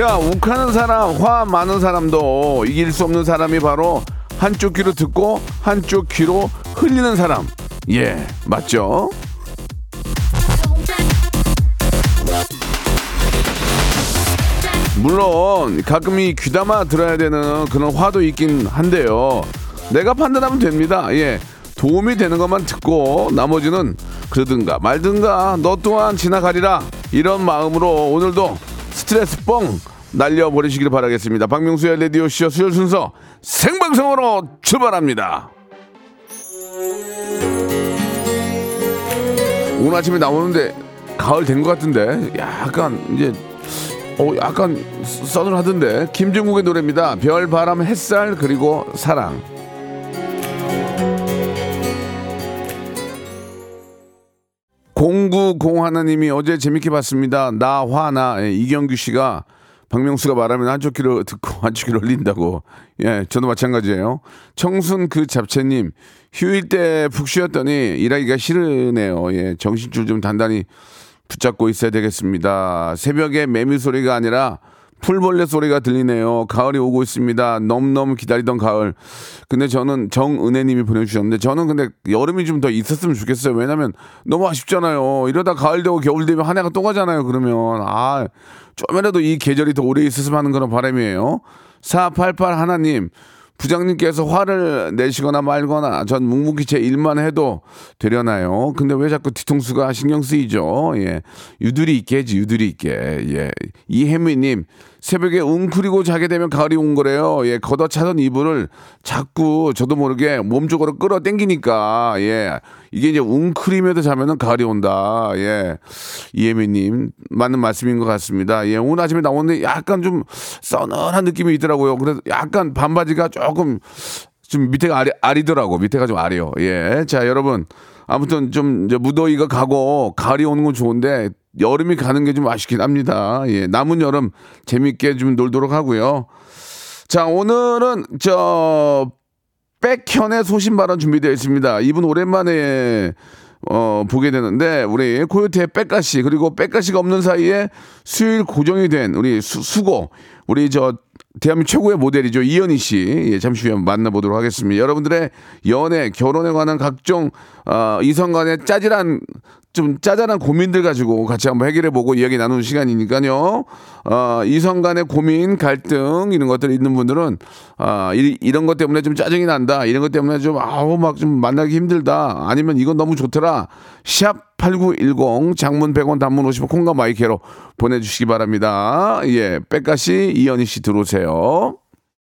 자, 욱하는 사람, 화 많은 사람도 이길 수 없는 사람이 바로 한쪽 귀로 듣고 한쪽 귀로 흘리는 사람. 예, 맞죠? 물론 가끔 이 귀담아 들어야 되는 그런 화도 있긴 한데요. 내가 판단하면 됩니다. 예. 도움이 되는 것만 듣고 나머지는 그러든가 말든가 너 또한 지나가리라 이런 마음으로 오늘도 스트레스 뻥 날려버리시길 바라겠습니다. 박명수의 레디오쇼 수요일 순서 생방송으로 출발합니다. 오늘 아침에 나오는데 가을 된 것 같은데 약간 이제 어 약간 서늘하던데 김종국의 노래입니다. 별, 바람, 햇살 그리고 사랑. 공구공 하나님이 어제 재밌게 봤습니다. 나 화나 예, 이경규 씨가 박명수가 말하면 한쪽 귀로 듣고 한쪽 귀로 흘린다고. 예, 저도 마찬가지예요. 청순 그 잡채님 휴일 때 푹 쉬었더니 일하기가 싫으네요. 예, 정신줄 좀 단단히 붙잡고 있어야 되겠습니다. 새벽에 매미 소리가 아니라 풀벌레 소리가 들리네요. 가을이 오고 있습니다. 너무너무 기다리던 가을. 근데 저는 정은혜님이 보내주셨는데 저는 근데 여름이 좀 더 있었으면 좋겠어요. 왜냐면 너무 아쉽잖아요. 이러다 가을 되고 겨울 되면 한 해가 또 가잖아요. 그러면 아 좀이라도 이 계절이 더 오래 있었으면 하는 그런 바람이에요. 488 하나님. 부장님께서 화를 내시거나 말거나 전 묵묵히 제 일만 해도 되려나요? 근데 왜 자꾸 뒤통수가 신경 쓰이죠? 예. 유두리 있게 해지, 유두리 있게. 예. 이혜미님, 새벽에 웅크리고 자게 되면 가을이 온 거래요. 예. 걷어차던 이불을 자꾸 저도 모르게 몸 쪽으로 끌어 당기니까, 예. 이게 이제 웅크리면서 자면은 가을이 온다. 예. 이혜미님, 맞는 말씀인 것 같습니다. 예. 오늘 아침에 나오는데 약간 좀 서늘한 느낌이 있더라고요. 그래서 약간 반바지가 조금 좀 밑에가 아리, 아리더라고. 밑에가 좀 아려요. 예. 자, 여러분. 아무튼 좀 무더위가 가고 가을이 오는 건 좋은데 여름이 가는 게 좀 아쉽긴 합니다. 예. 남은 여름 재밌게 좀 놀도록 하고요. 자, 오늘은 저 백현의 소신 발언 준비되어 있습니다. 이분 오랜만에 어, 보게 되는데, 우리 코요태 백가씨, 그리고 백가씨가 없는 사이에 수요일 고정이 된 우리 수, 수고, 우리 저, 대한민국 최고의 모델이죠. 이현희 씨. 예, 잠시 후에 만나보도록 하겠습니다. 여러분들의 연애, 결혼에 관한 각종, 어, 이성 간의 짜질한, 좀 짜잘한 고민들 가지고 같이 한번 해결해보고 이야기 나누는 시간이니까요. 어, 이성 간의 고민, 갈등, 이런 것들 있는 분들은, 아, 이, 이런 것 때문에 좀 짜증이 난다. 이런 것 때문에 좀, 아우, 막 좀 만나기 힘들다. 아니면 이건 너무 좋더라. 샵 8910 장문 100원 단문 50원 콩과 마이케로 보내주시기 바랍니다. 예, 백가씨, 이현희 씨 들어오세요.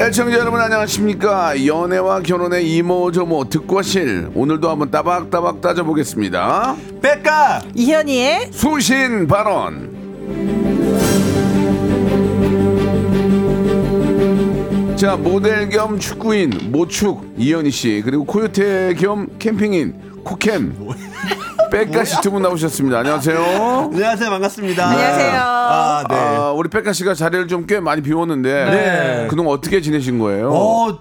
애청자 여러분 안녕하십니까? 연애와 결혼의 이모저모 듣고실 오늘도 한번 따박따박 따져보겠습니다. 백가! 이현희의 수신 발언. 자 모델 겸 축구인 모축 이현희 씨 그리고 코요태 겸 캠핑인 코캠 백가 씨 두 분 나오셨습니다 안녕하세요 안녕하세요 반갑습니다 안녕하세요. 아, 네. 아, 우리 백가 씨가 자리를 좀 꽤 많이 비웠는데 네. 그동안 어떻게 지내신 거예요? 어,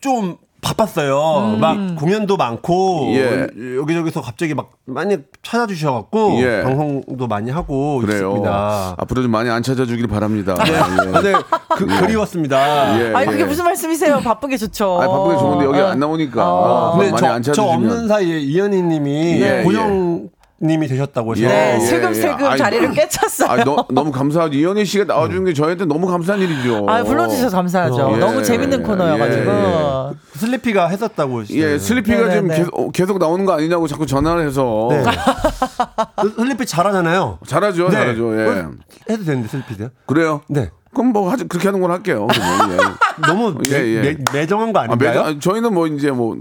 좀 바빴어요. 막 공연도 많고 예. 여기저기서 갑자기 막 많이 찾아주셔갖고 예. 방송도 많이 하고 그래요. 있습니다. 앞으로 좀 많이 안 찾아주길 바랍니다. 네, 예. 네, 그, 그리웠습니다. 예, 아니 그게 예. 무슨 말씀이세요? 바쁜 게 좋죠. 아니, 바쁘게 좋은데 여기 안 나오니까 어. 근데 많이 저, 안저 찾아주면 없는 사이에 이현희님이 예, 고영 님이 되셨다고 하셔서 네, 예, 슬금슬금 예. 아니, 자리를 깨쳤어요. 아, 너, 너무 감사하죠. 이현희 씨가 나와주는 게 저희한테 너무 감사한 일이죠. 아, 불러주셔서 감사하죠. 예. 너무 재밌는 코너여가지고. 예, 슬리피가 했었다고. 예, 슬리피가 네, 지금 네, 네. 계속, 어, 계속 나오는 거 아니냐고 자꾸 전화를 해서 네. 슬리피 잘하잖아요. 잘하죠, 네. 잘하죠. 예. 어, 해도 되는데 슬리피요? 그래요? 네. 그럼 뭐 하지 그렇게 하는 걸 할게요. 예. 너무 예, 매, 예. 매, 매정한 거 아, 아닌가요? 매장- 아니, 저희는 뭐 이제 뭐,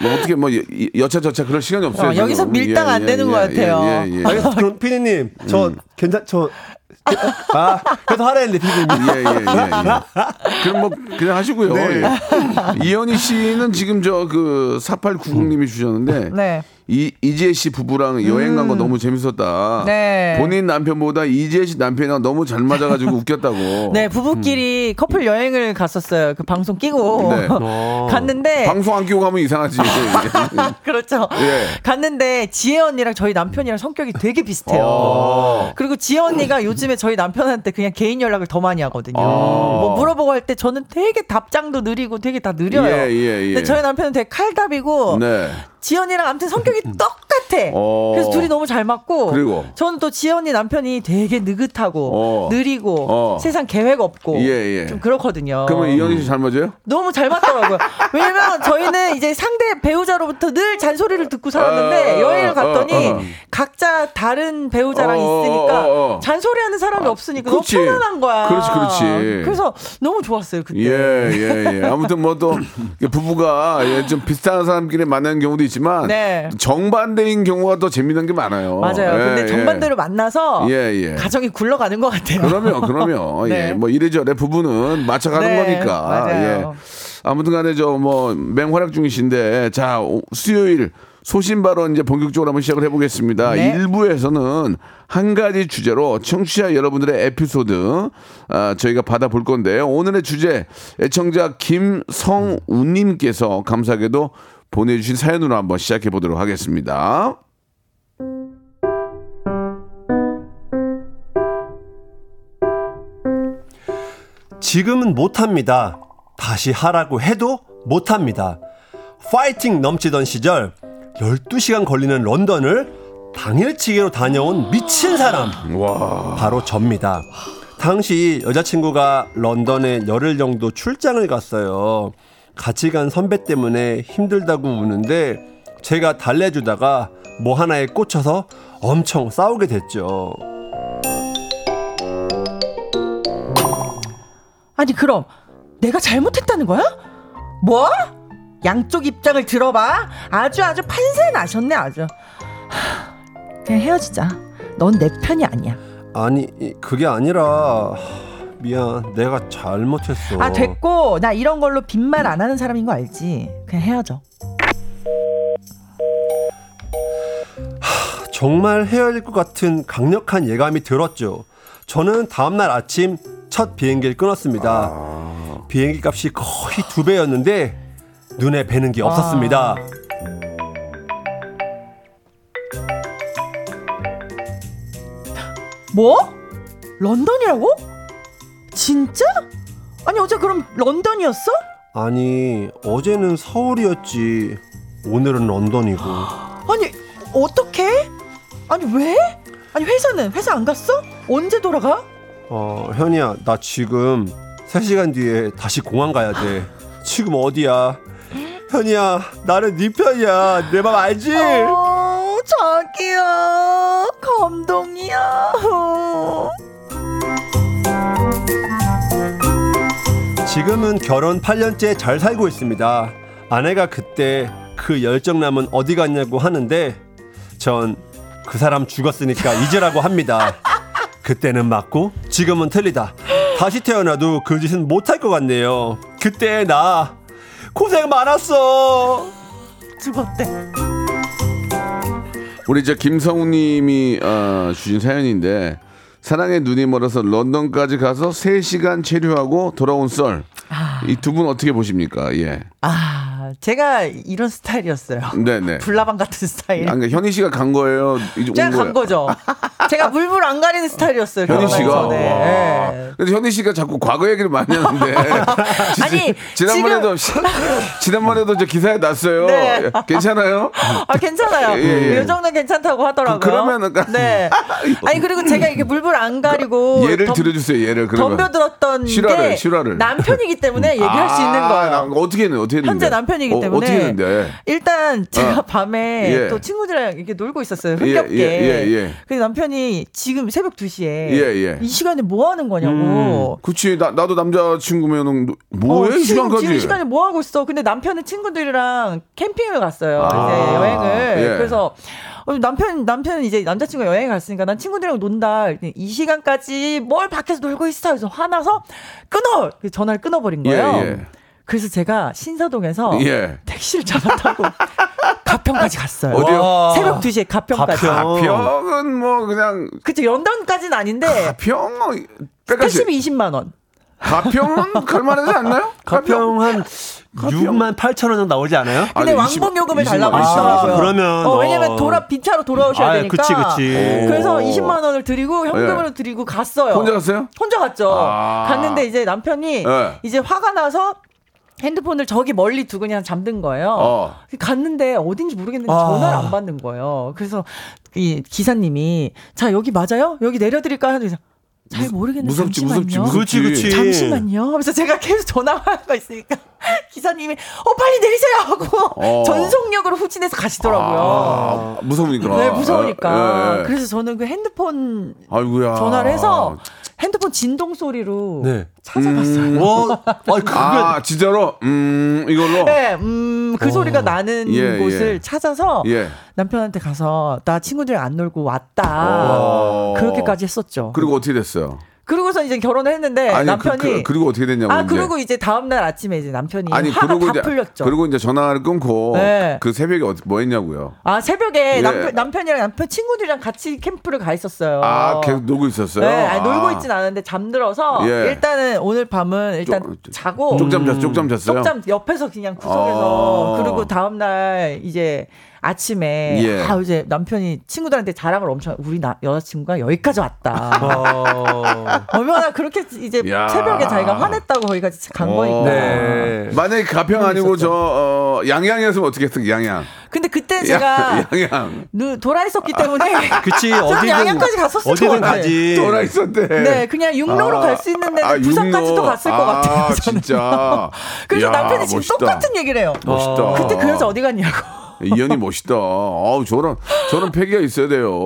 뭐 어떻게 뭐 여- 여차 저차 그럴 시간이 없어요. 어, 여기서. 밀당 안 되는 것 같아요. 예, 예, 예. 그럼 피디님, 저 괜찮, 저. 아, 그래서 하라는데 피디님. 예, 예, 예, 예. 그럼 뭐 그냥 하시고요. 네. 예. 이현희 씨는 지금 저 그 4890님이 주셨는데 네. 이 이지혜 씨 부부랑 여행 간 거 너무 재밌었다. 네. 본인 남편보다 이지혜 씨 남편이랑 너무 잘 맞아가지고 웃겼다고. 네, 부부끼리 커플 여행을 갔었어요. 그 방송 끼고. 네. 갔는데. 방송 안 끼고 가면 이상하지. 그렇죠. 예. 갔는데 지혜 언니랑 저희 남편이랑 성격이 되게 비슷해요. 어. 그리고 지혜 언니가 요즘에 저희 남편한테 그냥 개인 연락을 더 많이 하거든요. 어. 뭐 물어보고 할 때 저는 되게 답장도 느리고 되게 다 느려요. 예, 예, 예. 근데 저희 남편은 되게 칼답이고 네. 지연이랑 아무튼 성격이 똑같아. 어. 그래서 둘이 너무 잘 맞고. 그리고? 저는 또 지연이 남편이 되게 느긋하고 어. 느리고 어. 세상 계획 없고 예, 예. 좀 그렇거든요. 그러면 이현희 씨 잘 맞아요? 너무 잘 맞더라고요. 왜냐면 저희는 이제 상대 배우자로부터 늘 잔소리를 듣고 살았는데 어, 어, 여행을 갔더니 어, 어. 각자 다른 배우자랑 어, 있으니까 어, 어, 어. 잔소리하는 사람이 없으니까 그렇지. 너무 편안한 거야. 그렇지, 그렇지. 그래서 너무 좋았어요 그때. 예, 예, 예. 아무튼 뭐 또 부부가 예, 좀 비슷한 사람끼리 만나는 경우도 있 지만 네. 정반대인 경우가 더 재밌는 게 많아요. 맞아요. 예, 근데 예. 정반대로 만나서 예, 예. 가정이 굴러가는 것 같아요. 그러면 그러면 네. 예. 뭐 이래저래 부부는 맞춰가는 네, 거니까. 맞아요. 예. 아무튼간에 저 뭐 맹활약 중이신데 자 오- 수요일 소신 발언 이제 본격적으로 한번 시작을 해보겠습니다. 네. 일부에서는 한 가지 주제로 청취자 여러분들의 에피소드 아, 저희가 받아볼 건데요. 오늘의 주제 애청자 김성우님께서 감사하게도 보내주신 사연으로 한번 시작해 보도록 하겠습니다. 지금은 못합니다. 다시 하라고 해도 못합니다. 파이팅 넘치던 시절 12시간 걸리는 런던을 당일치기로 다녀온 미친 사람. 바로 접니다. 당시 여자친구가 런던에 열흘 정도 출장을 갔어요. 같이 간 선배 때문에 힘들다고 우는데 제가 달래주다가 뭐 하나에 꽂혀서 엄청 싸우게 됐죠. 아니 그럼 내가 잘못했다는 거야? 뭐? 양쪽 입장을 들어봐. 아주 아주 판세 나셨네 아주. 하, 그냥 헤어지자. 넌 내 편이 아니야. 아니 이- 그게 아니라 미안 내가 잘못했어. 아 됐고 나 이런 걸로 빈말 안 하는 사람인 거 알지? 그냥 헤어져. 정말 헤어질 것 같은 강력한 예감이 들었죠. 저는 다음날 아침 첫 비행기를 끊었습니다. 비행기 값이 거의 두 배였는데 눈에 뵈는 게 없었습니다. 뭐? 런던이라고? 진짜? 아니 어제 그럼 런던이었어? 아니 어제는 서울이었지 오늘은 런던이고 아니 어떻게? 아니 왜? 아니 회사는 회사 안 갔어? 언제 돌아가? 어 현이야 나 지금 3시간 뒤에 다시 공항 가야 돼 지금 어디야 현이야 나는 네 편이야 내 맘 알지? 어, 자기야, 감동이야. 지금은 결혼 8년째 잘 살고 있습니다. 아내가 그때 그 열정남은 어디 갔냐고 하는데 전 그 사람 죽었으니까 잊으라고 합니다. 그때는 맞고 지금은 틀리다. 다시 태어나도 그 짓은 못할 것 같네요. 그때 나 고생 많았어. 죽었대. 우리 저 김성우님이 어, 주신 사연인데 사랑의 눈이 멀어서 런던까지 가서 3시간 체류하고 돌아온 썰. 이두 분 어떻게 보십니까? 예. 아, 제가 이런 스타일이었어요. 네네. 불나방 같은 스타일. 아, 그러니까 현희 씨가 간 거예요. 이제 온 제가. 간 거죠. 제가 물불 안 가리는 스타일이었어요. 현희 씨가. 네. 그래서 현희 씨가 자꾸 과거 얘기를 많이 하는데. 아니, 지 난번에도 지난번에도 저 기사에 났어요. 네. 괜찮아요? 아 괜찮아요. 예, 예. 이 정도 괜찮다고 하더라고요. 그- 그러면은 까- 네. 아니 그리고 제가 이렇게 물불 안 가리고 예를 덤- 들어주세요. 예를 그러면. 덤벼들었던 실화를, 게 실화를. 남편이기 때문에 얘기할 수 있는 아, 거예요. 나 어떻게 했는데 어떻게 했는데? 현재 남편 이기 어, 때문에 했는데? 일단 제가 어. 밤에 예. 또 친구들이랑 이렇게 놀고 있었어요. 예, 흥겹게. 예, 예, 예. 그래서 남편이 지금 새벽 2시에 예, 예. 이 시간에 뭐 하는 거냐고. 그치 나 나도 남자 친구면은 뭐해 어, 이 지금, 시간까지? 지금 시간에 뭐 하고 있어? 근데 남편은 친구들이랑 캠핑을 갔어요. 아, 여행을. 예. 그래서 어, 남편 남편은 이제 남자친구가 여행 갔으니까 난 친구들이랑 논다. 이 시간까지 뭘 밖에서 놀고 있어? 그래서 화나서 끊어. 전화를 끊어버린 거예요. 예, 예. 그래서 제가 신사동에서 예. 택시를 잡아 타고 가평까지 갔어요. 어디요? 와. 새벽 2시에 가평까지. 가평. 가평 은 뭐 그냥 그쵸, 연단까지는 아닌데 가평 어, 백가시 택시비 20만 원. 가평은 갈만하지 않나요? 가평 한 6만 8천 원 정도 나오지 않아요? 근데 아니, 왕복 20 요금을 20만 달라고 원, 하시더라고요. 아, 그러면, 어, 왜냐면 어. 돌아 빈차로 돌아오셔야 아, 되니까. 그치, 그치. 그래서 오. 20만 원을 드리고 현금으로 예. 드리고 갔어요. 혼자 갔어요? 혼자 갔죠. 아. 갔는데 이제 남편이 예. 이제 화가 나서 핸드폰을 저기 멀리 두고 그냥 잠든 거예요. 어. 갔는데 어딘지 모르겠는데 아. 전화를 안 받는 거예요. 그래서 이 기사님이 자 여기 맞아요? 여기 내려드릴까요? 그래서 잘 모르겠는데 무섭지 잠시만요. 무섭지 무섭지. 그치, 그치. 잠시만요. 그래서 제가 계속 전화가 있으니까 기사님이 어 빨리 내리세요 하고 어. 전속력으로 후진해서 가시더라고요. 아, 무서우니까. 네 무서우니까. 예, 예. 그래서 저는 그 핸드폰 아이고야. 전화를 해서 핸드폰 진동 소리로 네. 찾아봤어요. 와, 아니, 그게 아 진짜로 음 이걸로. 네, 음, 그 소리가 나는 예, 곳을 예. 찾아서 예. 남편한테 가서 나 친구들이랑 안 놀고 왔다. 어. 그렇게까지 했었죠. 그리고 어떻게 됐어요? 그러고서 이제 결혼을 했는데 아니 남편이 그, 그, 리고 어떻게 됐냐고. 아 이제. 그리고 이제 다음 날 아침에 이제 남편이 아니 화가 다 이제 풀렸죠. 그리고 이제 전화를 끊고 네. 그 새벽에 뭐 했냐고요. 아 새벽에 예. 남편 남편이랑 남편 친구들이랑 같이 캠프를 가 있었어요. 아 계속 놀고 있었어요. 네, 아니, 놀고 아. 있진 않은데 잠들어서 예. 일단은 오늘 밤은 일단 쪽- 자고 쪽잠 잤 쪽잠 잤어요. 쪽잠 옆에서 그냥 구석에서 아. 그리고 다음 날 이제 아침에 예. 아 이제 남편이 친구들한테 자랑을 엄청 우리 나, 여자친구가 여기까지 왔다. 어, 얼마나 그렇게 이제 야. 새벽에 자기가 화냈다고 거기까지 간 어. 거니까. 네. 만약에 가평 아니고 저 어, 양양이었으면 어떻게 했어? 양양. 근데 그때 제가 양양. 누, 돌아 있었기 때문에 그치, 어디든, 양양까지 갔었을 것 어디든 같아. 가지. 돌아 있었대. 네, 그냥 육로로 아, 갈수 있는 데는 아, 부산까지도 육로. 갔을 것 아, 같아요. 저는. 진짜. 그래서 야, 남편이 지금 멋있다. 똑같은 얘기를 해요. 멋있다. 그때 그 여자 어디 갔냐고. 이현이 멋있다. 아우 저런 저런 패기가 있어야 돼요.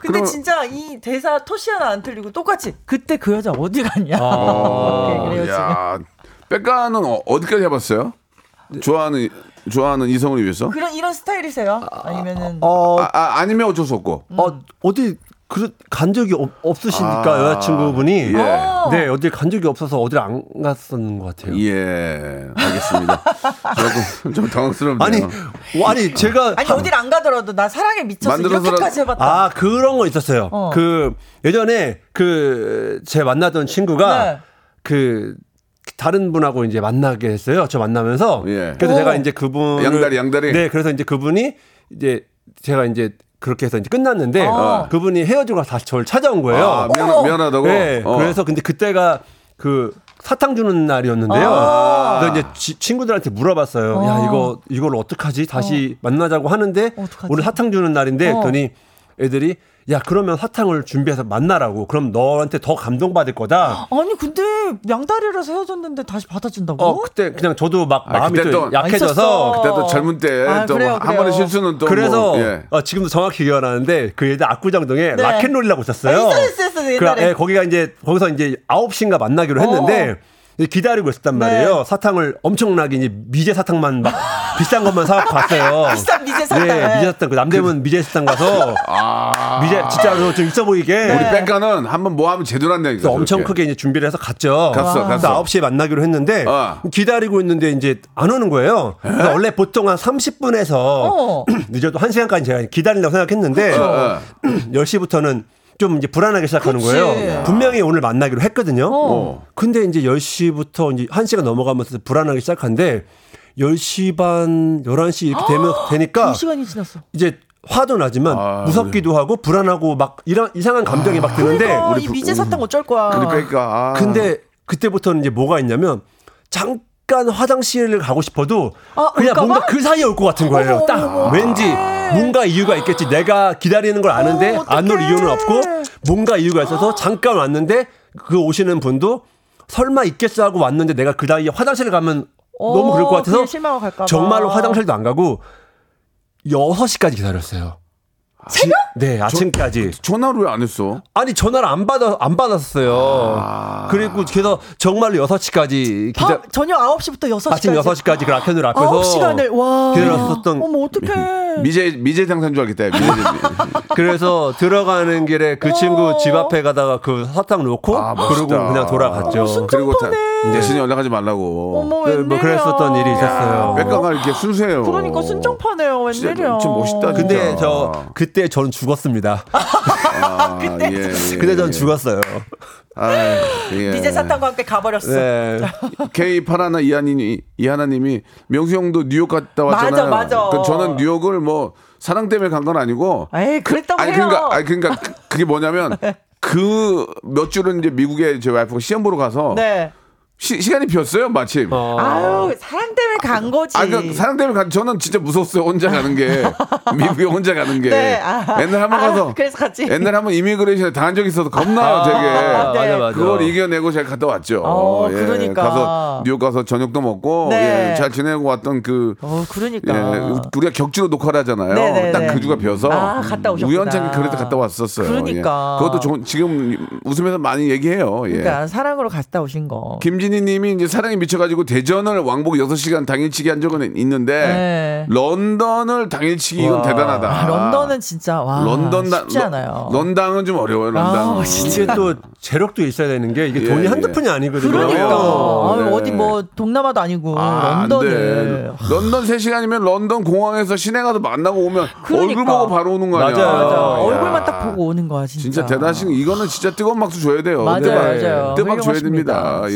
근데 그럼- 진짜 이 대사 토시 하나 안 틀리고 똑같이 그때 그 여자 어디 갔냐. 그래요. 야, 백가는 어, 어디까지 해봤어요? 좋아하는 좋아하는 이성을 위해서? 그런 이런 스타일이세요? 아니면은 어, 아, 아, 아니면 어쩔 수 없고. 어, 어디, 그, 간 적이 없, 없으시니까, 아, 여자친구분이. 예. 어. 네, 어딜 간 적이 없어서 어딜 안 갔었는 것 같아요. 예, 알겠습니다. 조금 좀 당황스럽네요. 아니, 어, 아니, 제가. 아니 어딜 안 가더라도 나 사랑에 미쳐서 이렇게까지 해봤다. 아, 그런 거 있었어요. 어. 그, 예전에 그, 제 만나던 친구가 네. 그, 다른 분하고 이제 만나게 했어요. 저 만나면서. 예. 그래서 오. 제가 이제 그분. 양다리, 양다리? 네, 그래서 이제 그분이 이제 제가 이제 그렇게 해서 이제 끝났는데 어. 그분이 헤어지고 다시 저를 찾아온 거예요. 아, 미안. 미안 하다고. 네, 어. 그래서 근데 그때가 그 사탕 주는 날이었는데요. 아. 그래서 이제 지- 친구들한테 물어봤어요. 어. 야 이거 이걸 어떡하지? 다시 만나자고 하는데 어떡하지? 오늘 사탕 주는 날인데 어. 했더니 애들이 야 그러면 사탕을 준비해서 만나라고. 그럼 너한테 더 감동받을 거다. 아니 근데 양다리라서 헤어졌는데 다시 받아준다고? 어 그때 그냥 저도 막 아, 마음이 그때 좀 또- 약해져서 있었어. 그때 또 젊은 때 아, 또 그래요, 한 그래요. 번의 실수는 또 그래서 뭐, 예. 어, 지금도 정확히 기억나는데 그 애들 압구정동에 네. 락앤롤이라고 있었어요. 아, 있어, 있어, 있어, 그, 옛날에. 예, 거기가 이제 거기서 이제 9시인가 만나기로 했는데 이제 기다리고 있었단 네. 말이에요. 사탕을 엄청나게 이제 미제 사탕만 막 비싼 것만 사갖고 갔어요. 비싼 미제 사탕. 네, 미제 사탕. 그 남대문 미제 사탕 가서 미제 진짜로 좀 있어 보이게 아. 우리 백가는 한번 뭐 하면 제대로 한다니까. 그래서 엄청 크게 이제 준비를 해서 갔죠. 갔어, 갔어. 9시에 만나기로 했는데 어. 기다리고 있는데 이제 안 오는 거예요. 그래서 원래 보통 한 30분에서 어. 늦어도 1시간까지 제가 기다린다고 생각했는데 어. 10시부터는 좀 이제 불안하게 시작하는 그치. 거예요. 분명히 오늘 만나기로 했거든요. 어. 근데 이제 10시부터 이제 1시가 넘어가면서 불안하게 시작한데 10시 반, 11시 이렇게 되면 되니까 두 시간이 지났어. 이제 화도 나지만 아, 무섭기도 하고 불안하고 막 이런 이상한 감정이 막 드는데 그러니까 우리 미제 사탕 어쩔 거야. 그러니까 아. 근데 그때부터는 이제 뭐가 있냐면 잠깐 화장실을 가고 싶어도 아, 그냥? 뭔가 그 사이에 올 것 같은 거예요. 어머, 딱 어머, 왠지 뭔가 이유가 있겠지. 내가 기다리는 걸 아는데 안 올. 이유는 없고 뭔가 이유가 있어서 잠깐 왔는데 그 오시는 분도 설마 있겠어 하고 왔는데 내가 그 사이에 화장실을 가면 너무 그럴 것 같아서 갈까 봐. 정말로 화장실도 안 가고 6시까지 기다렸어요. 새벽? 네, 아침까지. 전화를 왜 안 했어? 아니 전화를 안 받아 안 받았어요. 아. 그리고 그래서 정말로 6시까지 기다 밤, 저녁 9시부터 6시까지. 아침 6시까지 그 라켓을 앞에서 9시간을 와. 기다렸었던 어머 어떡해. 미제 미제 장사인 줄 알겠다. 미제 그래서 들어가는 길에 그 친구 집 앞에 가다가 그 사탕 놓고 아. 그러고 그냥 돌아갔죠. 그리고 다, 대신 연락하지 말라고. 어머 네. 뭐 그랬었던 일이 있었어요. 백가가 이렇게 순수해요. 그러니까 순정파네요. 진짜 웬일이야. 좀 멋있다, 진짜. 근데 저 그때 전 죽었습니다. 아, 예, 예, 근데 전 예. 죽었어요. 아, 예. 미제 사탕과 함께 가버렸어. 네. K 파라나 이하님이 이하나님이 명수 형도 뉴욕 갔다 왔잖아요. 맞아, 맞아. 그 저는 뉴욕을 뭐 사랑 때문에 간 건 아니고. 에이, 그랬다고 아니 해요. 그러니까 아니 그러니까 그- 그게 뭐냐면 그 몇 주는 이제 미국에 제 와이프가 시험 보러 가서 네. 시, 시간이 비었어요 마침. 어. 아유 사랑 때문에 간 거지. 아, 그 사랑 때문에 간 저는 진짜 무서웠어요. 혼자 가는 게 미국에 혼자 가는 게. 네, 아. 옛날 한번 아, 가서 그래서 갔지. 옛날 한번 이미그레이션에 당한 적이 있어서 겁나요, 아, 되게. 네. 맞아 맞아. 그걸 이겨내고 제가 갔다 왔죠. 어, 예, 그러니까. 가서 뉴욕 가서 저녁도 먹고 네. 예, 잘 지내고 왔던 그 어 그러니까. 예, 우리가 격주로 녹화를 하잖아요. 네, 네, 딱 네. 그 주가 비어서 아, 갔다 오셨구나. 우연찮게 그래도 갔다 왔었어요. 그러니까. 예. 그것도 좋은, 지금 웃으면서 많이 얘기해요. 예. 그러니까 사랑으로 갔다 오신 거. 김진 희 님이 이제 사랑에 미쳐가지고 대전을 왕복 6시간 당일치기 한 적은 있는데 네. 런던을 당일치기 이건 와. 대단하다. 아, 런던은 진짜 와 런던 나- 쉽지 런- 않아요. 런당은 좀 어려워요. 런당. 아, 진짜. 이게 또 재력도 있어야 되는 게 이게 예, 돈이 예. 한두 푼이 아니거든요. 그러니까. 아유, 네. 어디 뭐 동남아도 아니고 아. 런던을 런던 3시간이면 런던 공항에서 시내 가서 만나고 오면 그러니까. 얼굴 보고 바로 오는 거 아니야. 맞아요. 맞아. 야. 얼굴만 딱 보고 오는 거야 진짜. 진짜 대단하신 거. 이거는 진짜 뜨거운 박수 줘야 돼요. 맞아요, 네. 맞아요. 뜨거운 박수 줘야 훌륭하십니다. 됩니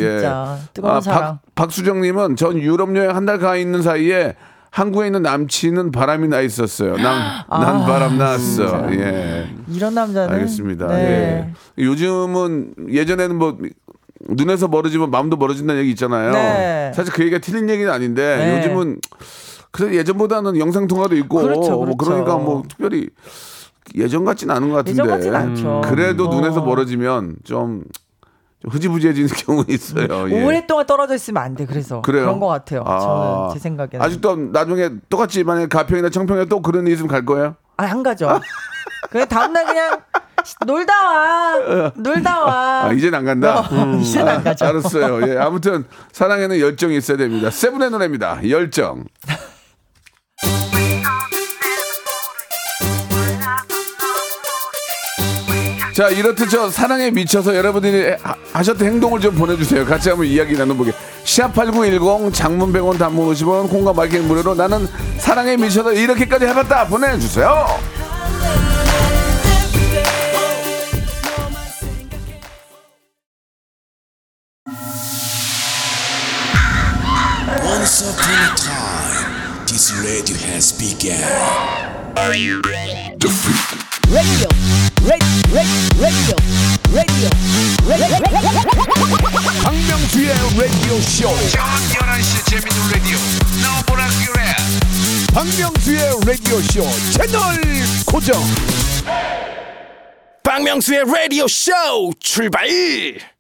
뜨거운 사랑. 박, 수정님은 전 유럽 여행 한 달 가 있는 사이에 한국에 있는 남친은 바람이 나 있었어요. 난, 난 아, 바람 났어. 예. 이런 남자는 알겠습니다. 네. 예. 요즘은 예전에는 뭐 눈에서 멀어지면 마음도 멀어진다는 얘기 있잖아요. 네. 사실 그 얘기가 틀린 얘기는 아닌데 네. 요즘은 그래도 예전보다는 영상 통화도 있고 그렇죠, 뭐 그렇죠. 그러니까 뭐 특별히 예전 같지는 않은 것 같은데. 예전 같진 않죠. 그래도 어. 눈에서 멀어지면 좀, 좀 흐지부지해지는 경우 있어요. 예. 오랫동안 떨어져 있으면 안 돼. 그래서 그래요? 그런 것 같아요. 아. 저는 제 생각에는 아직도 나중에 똑같이 만약에 가평이나 청평에 또 그런 일 있으면 갈 거예요? 아, 안 가죠. 그냥 다음날 그냥 놀다 와. 놀다 와. 아, 이제는 안 간다? 어, 이제는 안 가죠. 알았어요. 예, 아무튼 사랑에는 열정이 있어야 됩니다. 세븐의 노래입니다. 열정. 자, 이렇듯 저 사랑에 미쳐서 여러분들이 하- 하셨던 행동을 좀 보내주세요. 같이 한번 이야기 나눠보게. 샵8910 장문 100원 단문 50원 콩과 마이킹 무료로 나는 사랑에 미쳐서 이렇게까지 해봤다 보내주세요. Once upon a time, this radio has begun. 박명수의 라디오 쇼. 박명수의 라디오 쇼 채널 고정. 박명수의 라디오 쇼 출발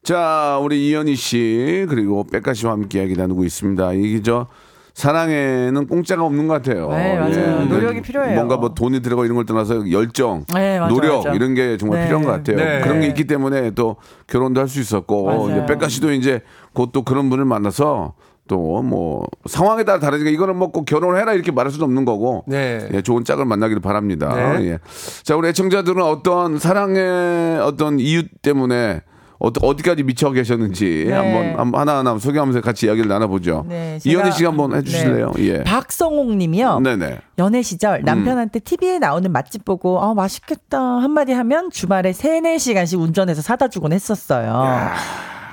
자, 우리 이현희 씨 그리고 백가 씨와 함께 이야기 나누고 있습니다. 이게 저 사랑에는 공짜가 없는 것 같아요. 예. 네, 맞아요. 노력이 필요해요. 뭔가 뭐 돈이 들어가 이런 걸 떠나서 열정, 네, 맞아, 노력 맞아. 이런 게 정말 네. 필요한 것 같아요. 네. 그런 게 있기 때문에 또 결혼도 할 수 있었고 맞아요. 이제 백가 씨도 이제 곧 또 그런 분을 만나서 또뭐 상황에 따라 다르니까 이거는 뭐 꼭 결혼해라 이렇게 말할 수는 없는 거고 네. 예, 좋은 짝을 만나기를 바랍니다. 네. 예. 자, 우리 애청자들은 어떤 사랑의 어떤 이유 때문에 어, 어디까지 미쳐 계셨는지 네. 한번, 한번 하나하나 소개하면서 같이 이야기를 나눠보죠. 네, 제가- 이현희 씨가 한번 해주실래요? 네. 예. 박성옥 님이요. 네네. 연애 시절 남편한테 TV에 나오는 맛집 보고 아 맛있겠다 한마디 하면 주말에 3, 4시간씩 운전해서 사다 주곤 했었어요.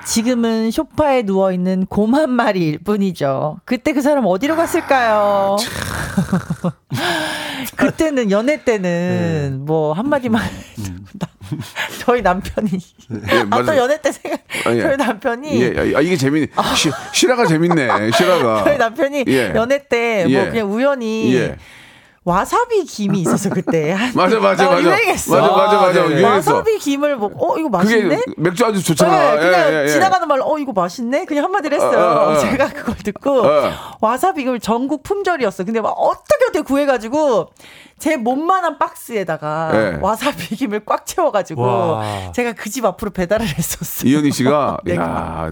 지금은 소파에 누워 있는 곰 한 마리일 뿐이죠. 그때 그 사람 어디로 갔을까요? 그때는 연애 때는 뭐 한마디만 저희 남편이 예, 아또 맞아요. 연애 때 생각 아, 예. 저희 남편이 예, 아, 이게 재밌네. 시, 실화가 재밌네. 실화가. 저희 남편이 예. 연애 때뭐 예. 그냥 우연히 예. 와사비 김이 있었어 그때. 맞아, 맞아, 어, 맞아. 유행했어. 맞아, 맞아, 맞아. 아. 유행했어. 와사비 김을 먹어 어 이거 그게 맛있네 맥주 아주 네, 좋잖아. 그냥 예, 예, 예. 지나가는 말로 어 이거 맛있네 그냥 한마디를 했어요 어, 어, 어. 제가 그걸 듣고 어. 와사비 김을 전국 품절이었어 근데 막 어떻게 어떻게 구해가지고 제 몸만한 박스에다가 예. 와사비 김을 꽉 채워가지고 와. 제가 그 집 앞으로 배달을 했었어요 이현희 씨가 네. 야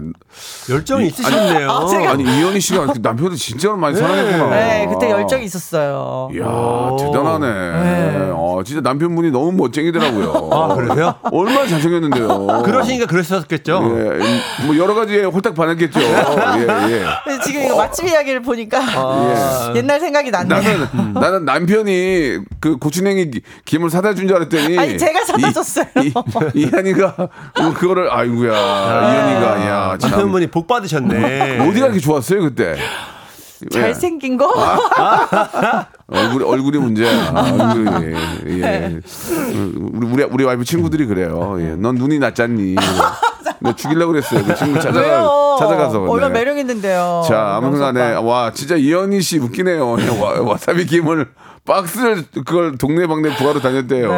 열정이 있으셨네요. 아, 제가- 아니 이현희 씨가 그 남편을 진짜로 많이 사랑했구나. 네 그때 열정이 있었어요 이야 오. 대단하네. 어, 진짜 남편분이 너무 멋쟁이더라고요. 아, 그러세요? 얼마나 잘생겼는데요. 그러시니까 그러셨겠죠. 예, 뭐 여러 가지에 홀딱 반했겠죠. 예, 예. 지금 이거 맛집 이야기를 보니까 아, 옛날 생각이 났네요 나는 나는 남편이 그 고추냉이 기- 김을 사다 준 줄 알았더니 아니, 제가 사다 이- 줬어요. 이- 이한이가 그거를 아이고야 이한이가 야 참. 남편분이 복 받으셨네. 어디가 이렇게 좋았어요 그때? 예. 잘생긴 거 얼굴 얼굴이 문제야. 얼굴이. 예. 우리 우리 우리 와이프 친구들이 그래요. 예. 넌 눈이 낮잖니. 내 죽이려고 그랬어요. 그 친구 찾아가 왜요? 찾아가서. 얼마나 네. 매력 있는데요. 자, 아무튼 간에 명수 오빠. 와 진짜 이현희 씨 웃기네요. 와, 와사비 김을 박스를 그걸 동네방네 구하러 다녔대요.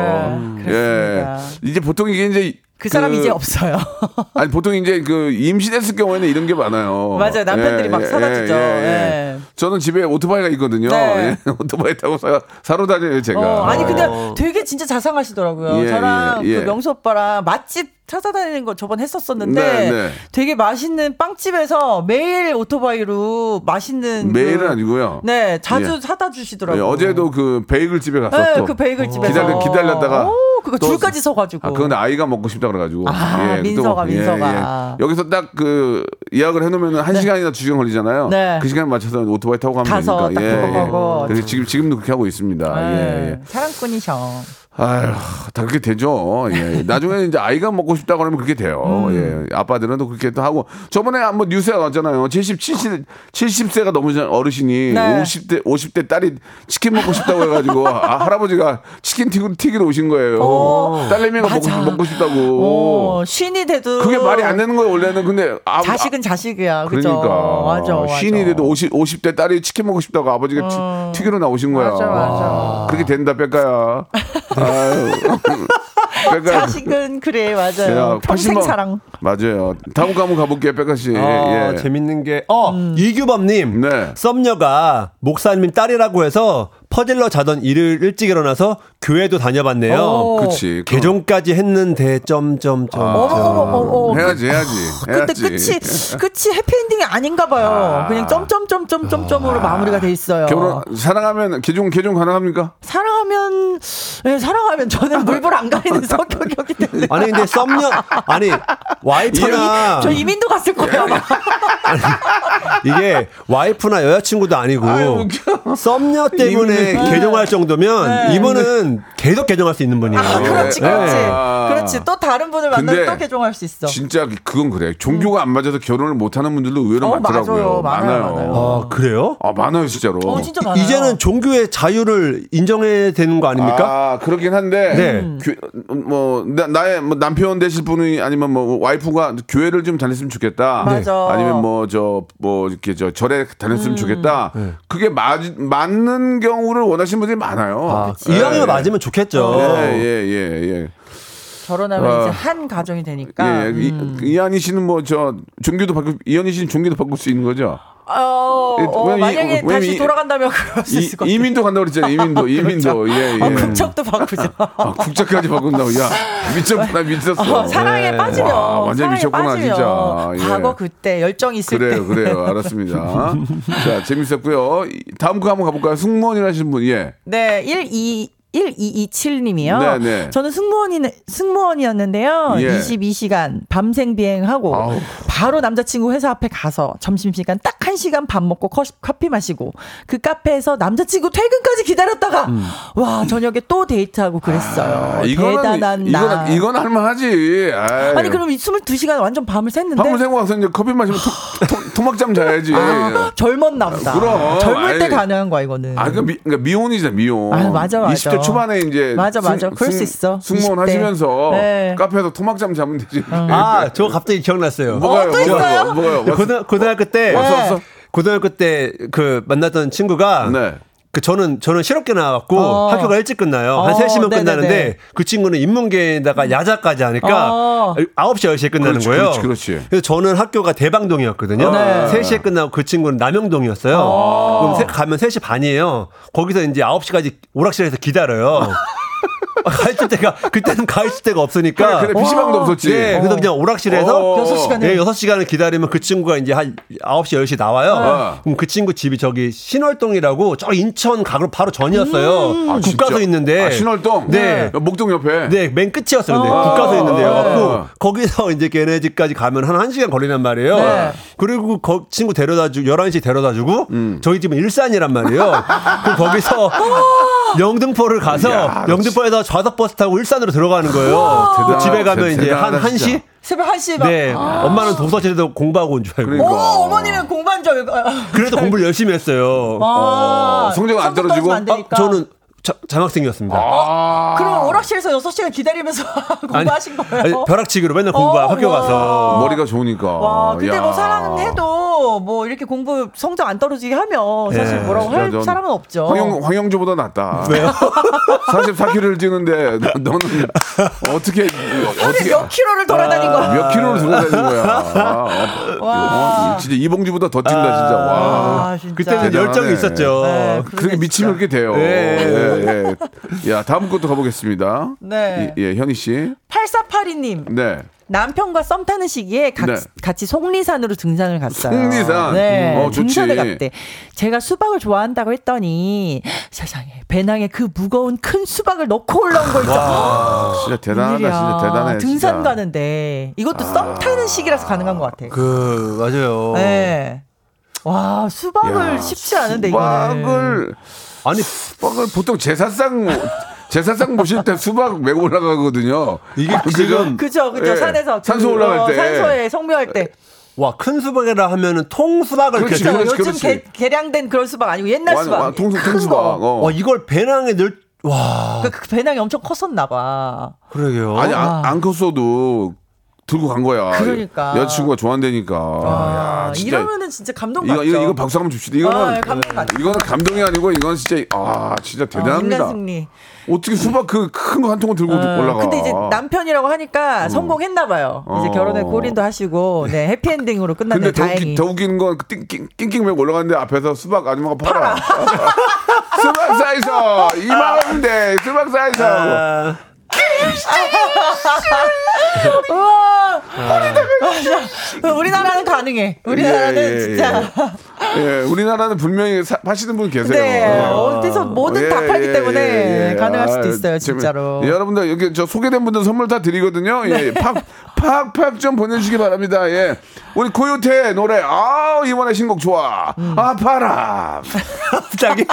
네, 예. 이제 보통 이게 이제 그 사람 이제 없어요. 아니 보통 이제 그 임신했을 경우에는 이런 게 많아요. 맞아요. 남편들이 막 사다 주죠. 예. 저는 집에 오토바이가 있거든요. 네. 예. 오토바이 타고 사, 사러 다녀요 제가. 어, 아니 근데 되게 진짜 자상하시더라고요. 예, 저랑 예, 예. 그 명수 오빠랑 맛집 찾아다니는 거 저번 했었었는데 네, 네. 되게 맛있는 빵집에서 매일 오토바이로 맛있는 매일은 그- 아니고요. 네 자주 예. 사다 예, 주시더라고요. 어제도 그 베이글 집에 가서 네, 또그 베이글 집에서 기다려 기다렸다가 오, 그거 또- 줄까지 서가지고. 아, 그건 아이가 먹고 싶다 그래가지고. 아, 또- 민서가, 민서가. 여기서 딱 그 예약을 해놓으면 한 시간이나 두 시간 걸리잖아요. 네. 그 시간 맞춰서 오토바이 타고 가면 가서 되니까. 딱 그거 보고. 그래서 지금 지금도 그렇게 하고 있습니다. 네, 예, 예. 사랑꾼이셔. 아휴, 다 그렇게 되죠. 예. 나중에 이제 아이가 먹고 싶다 그러면 그렇게 돼요. 음. 예. 아빠들은 또 그렇게 또 하고. 저번에 한번 뉴스에 나왔잖아요. 70, 70, 70세가 넘으신 어르신이 네. 50대, 50대 딸이 치킨 먹고 싶다고 해가지고 아, 할아버지가 치킨 튀기러, 튀기러 오신 거예요. 오, 딸내미가 먹고, 맞아. 먹고 싶다고. 오, 쉰이 돼도 그게 말이 안 되는 거예요, 원래는. 근데. 아, 자식은 자식이야. 그러니까. 맞아, 맞아. 신이 돼도 50, 50대 딸이 치킨 먹고 싶다고 아버지가 튀- 튀기러 나오신 거야. 맞아, 맞아. 그렇게 된다, 뺄까야. 아유. 뺄까야. 자식은 그래 맞아요. 야, 평생 80만 사랑. 맞아요. 다음 거 한번 가볼게요, 백가 씨. 어, 예. 재밌는 게, 어, 음. 이규범님. 네. 썸녀가 목사님 딸이라고 해서 퍼질러 자던 일을 일찍 일어나서 교회도 다녀봤네요. 오. 그치. 그- 개종까지 했는데, 점점점. 어머 어머 어머 어머. 해야지, 해야지. 근데 해야지. 끝이 끝이 해피엔딩이 아닌가 봐요. 그냥 점점점점점점으로 마무리가 돼 있어요. 결혼, 사랑하면, 개종, 개종 가능합니까? 사랑하면 예, 사랑하면 저는 물불 안 가리는 성격이었기 때문에 아니, 근데 썸녀, 아니, 와이프나, 저 이민 도 갔을 거예요. 이게 와이프나 여자친구도 아니고, 썸녀 때문에 개종할 정도면, 네. 이분은 계속 개종할 수 있는 분이에요. 아, 그렇지 네. 그렇지 아. 그렇지 또 다른 분을 만나면 또 개종할 수 있어. 진짜 그건 그래. 종교가 안 맞아서 결혼을 못 하는 분들도 의외로 어, 많더라고요. 맞아요. 많아요, 많아요. 아, 그래요? 아, 많아요, 진짜로. 어 진짜 많아요. 이제는 종교의 자유를 인정해야 되는 거 아닙니까? 아, 그렇긴 한데. 네. 교- 뭐, 나, 나의 뭐 남편 되실 분이 아니면 뭐 와이프가 교회를 좀 다녔으면 좋겠다. 맞아. 네. 아니면 뭐, 저, 뭐, 이렇게 저 절에 다녔으면 음. 좋겠다. 그게 맞, 맞는 경우 를 원하시는 분들이 많아요. 아, 예. 이왕이면 맞으면 좋겠죠. 예, 예, 예, 예. 결혼하면 아. 이제 한 가정이 되니까. 예, 이- 음. 이한희 씨는 뭐, 저, 종교도 바꿀, 이한희 씨는 종교도 바꿀 수 있는 거죠? 어, 예, 어, 이- 만약에 왜냐면 다시 이- 돌아간다면 그럴 수 이, 있을 것 같아요. 이민도 간다고 그랬잖아요. 이민도, 이민도. 예, 예. 어, 국적도 바꾸죠. 아, 국적까지 바꾼다고. 야, 미쳤구나, 미쳤어. 어, 사랑에 네. 빠지면 와, 완전 사랑에 미쳤구나, 빠지면 진짜. 예. 과거 그때 열정 있을 때 그래요, 그래요. 알았습니다. 자, 재밌었고요. 이- 다음 거 한번 가볼까요? 승무원이라시는 분, 예. 네, 1, 2 1227님이요. 네, 네. 저는 승무원이 승무원이었는데요. 예. 22시간 밤생 비행하고 아우. 바로 남자친구 회사 앞에 가서 점심시간 딱 1시간 밥 먹고 커, 커피 마시고 그 카페에서 남자친구 퇴근까지 기다렸다가 와 저녁에 또 데이트하고 그랬어요. 아, 이거는 대단한 이건 나. 이건 할만하지. 아이. 아니 그럼 이 22시간 완전 밤을 샜는데 밥을 생고 와서 이제 커피 마시면 토, 토, 토막잠 자야지. 아, 젊었나 보다. 그럼. 젊을 때 아이. 가능한 거야 이거는. 아, 그러니까, 미, 그러니까 미혼이잖아, 미혼. 아, 맞아, 맞아. 20대 초반에 이제. 맞아, 맞아. 그럴 수 있어. 승무원 20대. 하시면서 네. 카페에서 토막잠 자면 되지. 아, 저 갑자기 기억났어요. 뭐가요? 어, 또 뭐가요? 있어요? 뭐가요? 뭐가요? 고등, 고등학교 때 왔어, 왔어? 고등학교 때 그 만났던 친구가 네. 그 저는 저는 실업계 나왔고 어. 학교가 일찍 끝나요. 한 어, 3시면 네네네. 끝나는데 그 친구는 인문계에다가 야자까지 하니까 어. 9시 10시에 끝나는 그렇지, 거예요. 그렇지, 그렇지. 래서 저는 학교가 대방동이었거든요. 네. 3시에 끝나고 그 친구는 남영동이었어요. 그럼 세- 가면 3시 반이에요. 거기서 이제 9시까지 오락실에서 기다려요. 가있을 때가 그때는 가있을 때가 없으니까 그래, 그래, PC방도 없었지. 네, 그래서 그냥 오락실에서 어. 여섯 시간을? 네, 6시간을 기다리면 그 친구가 이제 한 9시, 10시 나와요. 어. 그럼 그 친구 집이 저기 신월동이라고 저 인천 가로 바로 전이었어요. 아, 진짜? 국가서 있는데. 아, 신월동? 네. 목동 옆에. 네, 맨 끝이었어요. 근데 어. 국가서 있는데요. 어. 갖고 거기서 이제 걔네 집까지 가면 한 1시간 걸리란 말이에요. 네. 그리고 거 친구 데려다 주고 11시 데려다 주고 음. 저희 집은 일산이란 말이에요. 그 거기서 영등포를 가서 야, 영등포에서 좌석 버스 타고 일산으로 들어가는 거예요. 대단하다. 집에 가면 대- 이제 한 대단하다, 1시? 진짜. 새벽 1시 막. 네. 엄마는 도서실에서 공부하고 온 줄 알고. 그러니까. 오, 어머니는 공부한 줄 알고. 그래도 공부를 열심히 했어요. 아, 성적은 안 성적 떨어지고? 떨어지면 안 아. 저는 자, 장학생이었습니다. 아. 그럼 오락실에서 6시간 기다리면서 공부하신 거예요? 아니, 벼락치기로 맨날 공부하고 어, 학교 와. 가서. 머리가 좋으니까. 와, 근데 야. 뭐 사랑해도 뭐 이렇게 공부 성적 안 떨어지게 하면 사실 네. 뭐라고 할 사람은 없죠. 황영, 황영조보다 낫다. 왜요? 44kg를 찌는데 너- 너는 어떻게 어떻게 몇 킬로를 돌아다닌 거야? 몇 킬로를 돌아다니는 거야? 아, 어, 와. 어, 진짜 이봉주보다 더 찐다 진짜. 와. 아, 진짜. 그때는. 열정이 있었죠. 네, 그렇게 그러네, 미치면 그렇게 돼요. 네. 예, 예. 야, 다음 것도 가보겠습니다. 네. 이- 예, 현희 씨. 8482님. 네. 남편과 썸 타는 시기에 가- 네. 같이 속리산으로 등산을 갔어요. 속리산? 네. 어, 좋지. 등산을 갔대. 제가 수박을 좋아한다고 했더니 세상에 배낭에 그 무거운 큰 수박을 넣고 올라온 거 있죠. 아, 진짜 대단하다. 진짜 대단해. 등산 진짜. 아. 이가는데 이것도 썸 타는 시기라서 가능한 것 같아. 그, 맞아요. 네. 와 수박을 야, 쉽지 않은데 이거는. 아니, 수박을 보통 제사상 제사상 보실 때 수박 메고 올라가거든요. 이게 그죠? 지금 그죠 그죠 예, 산에서 산소 그, 올라갈 어, 때. 산소에 성묘할 때 와, 큰 수박이라 하면은 통 수박을 그렇지. 그렇지, 요즘 그렇지. 개, 개량된 그런 수박 아니고 옛날 완- 수박 완- 통수 큰 통수박. 거. 어. 와, 이걸 배낭에 넣을, 와. 그, 그 배낭이 엄청 컸었나 봐. 그러게요. 아니 안, 안 컸어도 들고 간 거야. 그러니까. 여자친구가 좋아한다니까. 아, 야, 진짜 이러면은 진짜 감동 받죠. 이거 이거 박수 한번 줍시다. 이거는 아, 감동 받죠. 이거는 감동이 아니고 이건 진짜 아 진짜 어, 대단합니다. 인간 승리. 어떻게 수박 그 큰 거 한 통을 들고 어, 올라가? 근데 이제 남편이라고 하니까 성공했나 봐요. 이제 어. 결혼에 골인도 하시고 네 해피엔딩으로 근데 끝났네요. 더, 웃기, 다행히. 더 웃기 는 건그 띵- 낑낑 메고 올라가는데 앞에서 수박 아줌마가 팔아. 수박 사이서 2만 원인데 수박 사이서. 아, 우와. 맞아. 우리나라는 가능해. 우리나라는 예, 예, 진짜. 예, 우리나라는 분명히 사, 파시는 분 계세요. 네. 어. 어디서 뭐든 다 예, 팔기 예, 때문에 예, 예. 가능할 수도 아, 있어요, 재밌- 진짜로. 예, 여러분들 여기 저 소개된 분들 선물 다 드리거든요. 네. 예, 팍, 팍팍 좀 보내주시기 바랍니다. 예, 우리 고요태 노래 아 이번에 신곡 좋아. 음. 아 바람. 갑자기?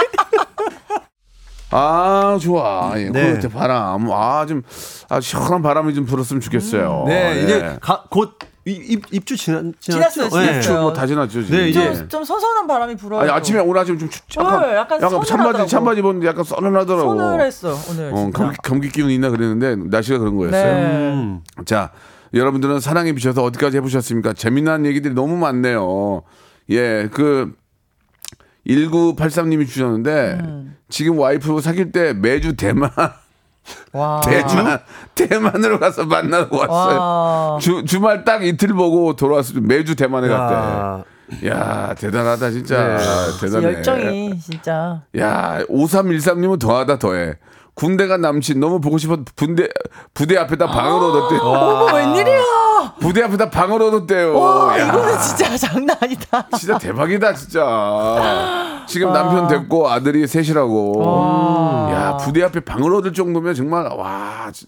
아 좋아. 예, 네. 고요태 바람. 아좀 아, 시원한 바람이 좀 불었으면 좋겠어요. 네, 예. 이제 가, 곧 입, 입, 입주 지났, 지났어요? 네. 지났어요. 뭐다 지났죠 지금. 네, 이제 좀, 좀 선선한 바람이 불어요. 아니 아침에 오늘 아침 좀 춥- 약간 네, 약간 약간 찬바지. 찬바지 입었는데 약간 서늘하더라고. 서늘했어 오늘. 어. 감기, 감기 기운이 있나 그랬는데 날씨가 그런 거였어요. 네. 음. 자, 여러분들은 사랑에 비춰서 어디까지 해보셨습니까? 재미난 얘기들이 너무 많네요. 예, 그 1983님이 주셨는데 음. 지금 와이프 사귈 때 매주 대만 와. 대만 대만으로 가서 만나고 왔어요. 와. 주 주말 딱 이틀 보고 돌아왔을 때 매주 대만에 갔대. 야, 야 대단하다 진짜 네. 대단해. 열정이 진짜. 야 5313님은 더하다 더해. 군대 간 남친 너무 보고 싶어 군대 부대 앞에다 방을 얻었대요. 어머 웬일이야? 부대 앞에다 방을 얻었대요. 와 야, 이거는 진짜 장난 아니다. 진짜 대박이다 진짜. 지금 남편 됐고 아들이 셋이라고. 야 부대 앞에 방을 얻을 정도면 정말 와 진-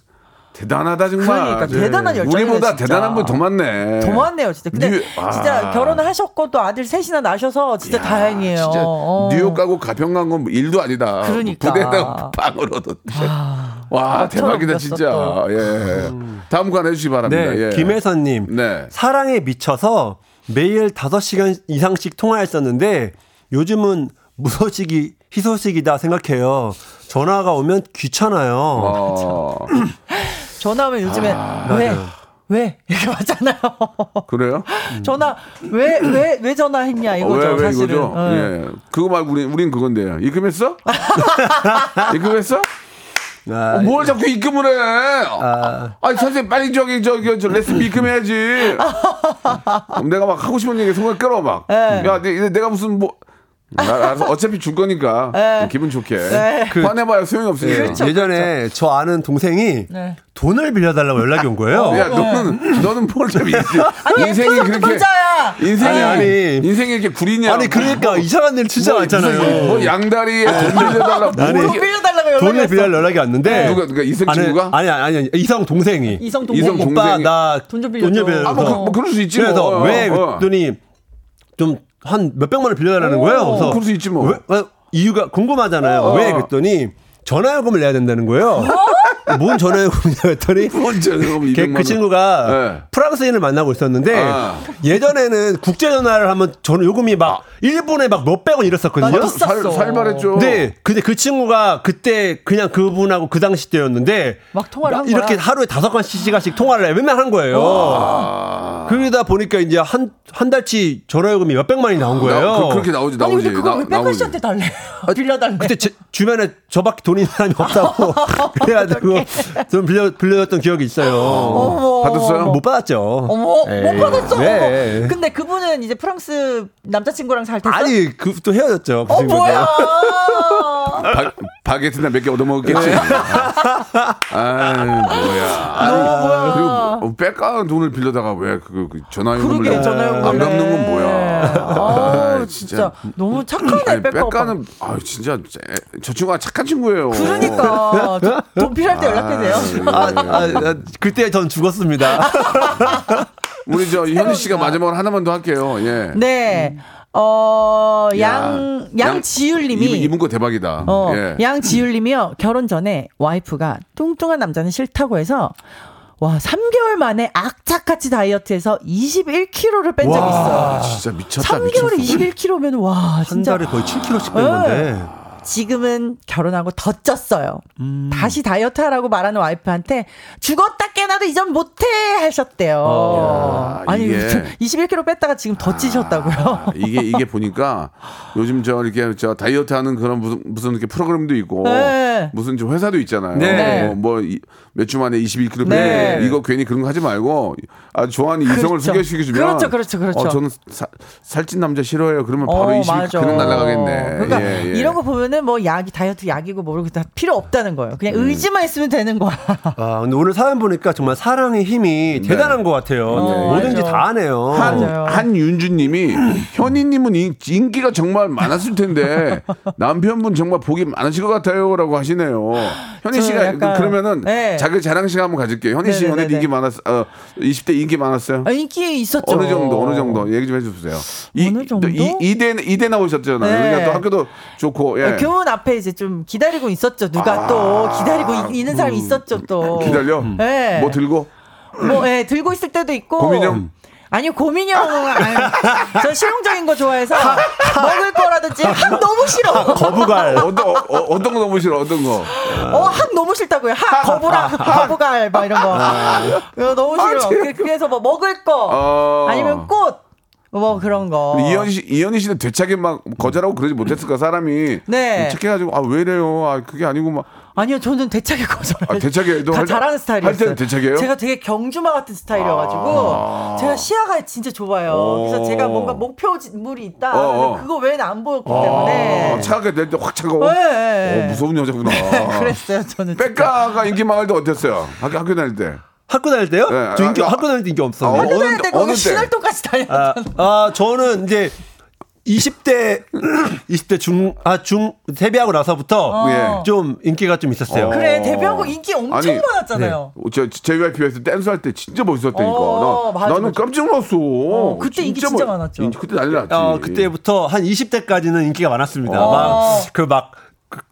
대단하다 정말. 그러니까 대단한 열정이네, 우리보다 진짜. 대단한 분 더 많네. 더 많네요, 진짜. 근데 뉴- 아. 진짜 결혼을 하셨고 또 아들 셋이나 나셔서 진짜 다행이에요. 진짜 어. 뉴욕 가고 가평 간 건 일도 아니다. 그러니까. 부대에다가 방을 얻었대. 와 대박이다 또. 진짜. 예. 다음 거 하나 해주시기 바랍니다. 네, 예. 김혜선님. 네. 사랑에 미쳐서 매일 5시간 이상씩 통화했었는데 요즘은 무소식이 희소식이다 생각해요. 전화가 오면 귀찮아요. 어, 전화 오면 요즘에 아, 왜? 왜? 이렇게 맞잖아요. 그래요? 전화 왜 왜 왜 전화했냐 이거죠 왜, 왜 사실은. 이거죠? 어. 예. 그거 말고 우린, 우린 그건데요. 입금했어? 입금했어? 아, 어, 뭘 자꾸 입금을 해? 아, 니 선생님 빨리 저기 저기 저 레슨 입금해야지. 그럼 내가 막 하고 싶은 얘기 순간 끌어 막. 네. 야, 내, 내가 무슨 뭐 나- 알아서 어차피 줄 거니까 네. 기분 좋게 네. 그, 화내봐야 소용이 없으니까. 그렇죠. 예전에 저 아는 동생이 네. 돈을 빌려달라고 연락이 온 거예요. 야, 너는 너는 뭘좀 인생이 그렇게. 인생이 아니, 아니. 인생이 이렇게 구리냐? 아니 그러니까 이상한 일 진짜 많잖아요. 뭐 양다리에 돈 빌려달라. 뭐 아니, 돈 이렇게- 빌려달라고 연락이 돈을. 빌려 연락이 왔는데 누가 누가 이성 아니, 친구가? 아니 아니 아니 이성 동생이 이성 동생. 이성 오빠 동생이- 나 돈좀 빌려줘. 빌려줘. 아, 뭐, 그, 뭐 그럴 수 있지 그래서 뭐. 왜 어. 그랬더니 좀 한 몇백만 원 빌려달라는 오, 거예요. 그래서 그럴 수 있지 뭐. 왜, 왜, 이유가 궁금하잖아요. 어. 왜 그랬더니 전화요금을 내야 된다는 거예요. 뭔 전화요금이냐 했더니 먼저 그럼 걔- 200만 그 원. 친구가 네. 프랑스인을 만나고 있었는데 아. 예전에는 국제 전화를 하면 저는 요금이 막 1분에 막 몇백 원 이랬었거든요. 살. 살발했죠. 네, 근데 그 친구가 그때 그냥 그분하고 그 당시 때였는데 막 통화를 한 이렇게 거야? 하루에 다섯 시간씩 통화를 맨날 한 거예요. 아. 그러다 보니까 이제 한, 한 달치 전화요금이 몇백만 원이 나온 거예요. 나, 그, 그렇게 나오지 아니 나오지. 근데 그걸 나- 왜 백건 씨한테 달래? 빌려달래. 그때 제 주변에 저밖에 돈 있는 사람이 없다고 그래가지고 좀 빌려 빌려줬던 기억이 있어요. 어머. 받았어요? 못 받았죠. 어머 에이, 못 받았어. 네. 근데 그분은 이제 프랑스 남자친구랑 잘 됐어. 아니 그 또 헤어졌죠. 그 어. 뭐야? 바, 바게트나 몇 개 얻어먹었겠지. 아이, 뭐야. 아니, 너 뭐야? 그리고 뺏가는 돈을 빌려다가 왜 그, 그 전화요금을 그러게 내- 전화요금 안 갚는 건 뭐야. 아 아이, 진짜 너무 착하네 아니. 뺏가는 아 진짜 쟤- 저 친구가 착한 친구예요. 그러니까 저- 돈 필요할 때 연락해세요. 아, 아, 아, 그때 전 죽었습니다. 우리 저 현희 씨가 마지막으로 하나만 더 할게요. 예. 네. 어, 야, 양, 양지율님이. 이분, 이분 거 대박이다. 어, 예. 양지율님이요. 결혼 전에 와이프가 뚱뚱한 남자는 싫다고 해서 와 3개월 만에 악착같이 다이어트해서 21kg를 뺀 적이 와, 있어요. 진짜 미쳤다. 3개월에 미쳤어. 21kg면 와한 진짜 달에 거의 7kg씩 뺀 네. 건데. 지금은 결혼하고 더 쪘어요. 음. 다시 다이어트 하라고 말하는 와이프한테 죽었다 깨나도 이전 못해 하셨대요. 어. 야, 아니 이게- 21kg 뺐다가 지금 더 찌셨다고요. 아, 이게 이게 보니까 요즘 저 이렇게 저 다이어트 하는 그런 무슨 무슨 이렇게 프로그램도 있고 네. 무슨 저 회사도 있잖아요. 네. 뭐몇 주 만에 21kg 네. 빼 이거 괜히 그런 거 하지 말고 아주 좋아하는 이성을 그렇죠. 소개시켜 주면 그렇죠, 그렇죠, 그렇죠. 어, 저는 사- 살찐 남자 싫어해요. 그러면 바로 어, 20 맞아. 그냥 날아가겠네. 그러니까 예, 예. 이런 거 보면 은 뭐 약이 다이어트 약이고 뭐고 다 필요 없다는 거예요. 그냥 음. 의지만 있으면 되는 거야. 아, 근데 오늘 사연 보니까 정말 사랑의 힘이 대단한 것 같아요. 뭐든지 맞아. 다 하네요. 한. 한윤주님이 현희님은 인- 인기가 정말 많았을 텐데 남편분 정말 복이 많으실 것 같아요라고 하시네요. 현희 저 씨가 약간- 그, 러면은 네. 자기 자랑 시간 한번 가질게요. 현희 씨 네네네네. 연애도 인기 많았 어 20대 인기 많았어요. 아, 인기 있었죠. 어느 정도 어느 정도 얘기 좀 해주세요. 이, 어느 정도? 이, 이대 이대 나오셨잖아요. 네. 그러니까 또 학교도 좋고 예. 교문 앞에 이제 좀 기다리고 있었죠. 누가 또 기다리고 이- 있는 사람이 있었죠 또. 아. 기다려. 네. 뭐 들고 뭐, 예, 들고 있을 때도 있고. 고민형? 아니요, 아니, 저 실용적인 거 좋아해서 먹을 거라든지 학 너무 싫어. 거부갈. 어떤 어, 어, 어떤 거 너무 싫어 어떤 거. 어, 학 너무 싫다고요. 학, 거부랑, 거부갈, 막 이런 거. 이거 너무 싫어. 그- 그래서 뭐 먹을 거. 어. 아니면 꽃. 뭐 그런 거. 이현희 씨, 이현희 씨는 되차게 막 거절하고 그러지 못했을까 사람이 네. 착해가지고 아 왜래요? 아 그게 아니고 막 아니요, 저는 대차게 거절해요. 아, 대차게도 다 할- 잘하는 할 스타일이었어요. 때는 대차게요? 제가 되게 경주마 같은 스타일이어가지고 제가 시야가 진짜 좁아요. 그래서 제가 뭔가 목표물이 있다. 어, 어. 그거 외에는 안 보였기 때문에. 아, 차갑게 될 때 확 차가워. 네. 어, 무서운 여자구나. 그랬어요, 저는. 백가가 인기 망할 때 어땠어요? 학교, 학교 다닐 때. 학교 다닐 때요? 네, 저 인기, 아, 아, 학교 다닐 때 인기 없어요. 아, 학교 다닐 때 거기 때? 신월동까지 다녔 아, 아, 저는 이제 20대 20대 중 아 중 데뷔하고 나서부터 예. 좀 인기가 좀 있었어요. 어. 그래, 데뷔하고 인기 엄청 아니, 많았잖아요. 저 JYP에서 댄스 할 때 진짜 멋있었다니까. 어, 나, 맞아, 나는 맞아. 깜짝 놀랐어. 그때 인기 진짜 멋- 많았죠. 인기 그때 난리 났지. 어, 그때부터 한 20대까지는 인기가 많았습니다. 어. 막그막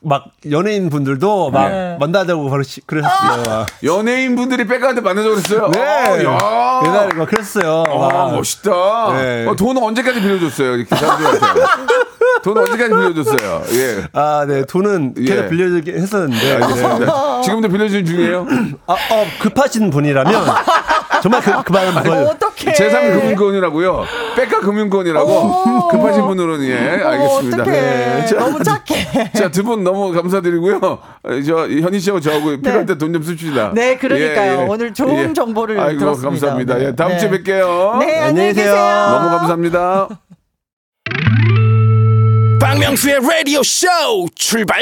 막 연예인 분들도 막 네. 만나자고 그러시, 그랬었어요. 연예인 분들이 백가한테 만나자고 그랬어요. 네. 아, 야. 옛날에 막 그랬어요. 아, 막. 멋있다. 네. 어, 돈 언제까지 빌려줬어요? 이렇게 사람들한테. 돈 언제까지 빌려줬어요? 예. 아, 네. 돈은 예. 계속 빌려주긴 했었는데. 네. 알겠습니다. 지금도 빌려주는 중이에요? 아, 어, 급하신 분이라면 정말 그, 그만한 분. 어떡해. 제3금융권이라고요. 백가 금융권이라고 오. 급하신 분으로는 예, 알겠습니다. 어떡해. 네. 자, 너무 착해. 자, 두 분 너무 감사드리고요. 어, 저 현희 씨하고 저하고 필요할 때 돈 좀 씁시다. 네, 그러니까요. 오늘 좋은 정보를 아이고, 들었습니다. 감사합니다. 네. 예, 다음 네. 주에 뵐게요. 네, 안녕히. 계세요. 너무 감사합니다. 박명수의 라디오 쇼 출발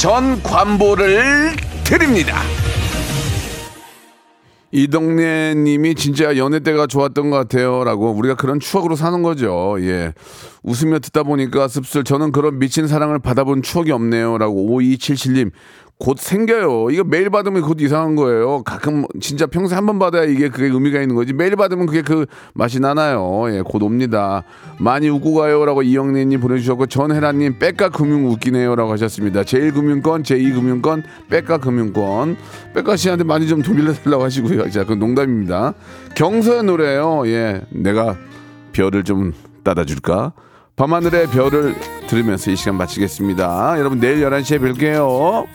전 관보를 드립니다. 이동래 님이 진짜 연애 때가 좋았던 것 같아요 라고 우리가 그런 추억으로 사는 거죠. 예, 웃으며 듣다 보니까 씁쓸 저는 그런 미친 사랑을 받아본 추억이 없네요라고 5277님 곧 생겨요. 이거 매일 받으면 곧 이상한 거예요. 가끔 진짜 평생 한번 받아야 이게 그게 의미가 있는 거지. 매일 받으면 그게 그 맛이 나나요. 예, 곧 옵니다. 많이 웃고 가요라고 이영래님 보내주셨고 전혜라님 백가 금융 웃기네요라고 하셨습니다. 제1금융권, 제2금융권, 백가 금융권. 백가 씨한테 많이 좀돈 빌려달라고 하시고요. 자, 그건 농담입니다. 경서의 노래예요. 예, 내가 별을 좀 따다 줄까? 밤하늘의 별을 들으면서 이 시간 마치겠습니다. 여러분 내일 11시에 뵐게요.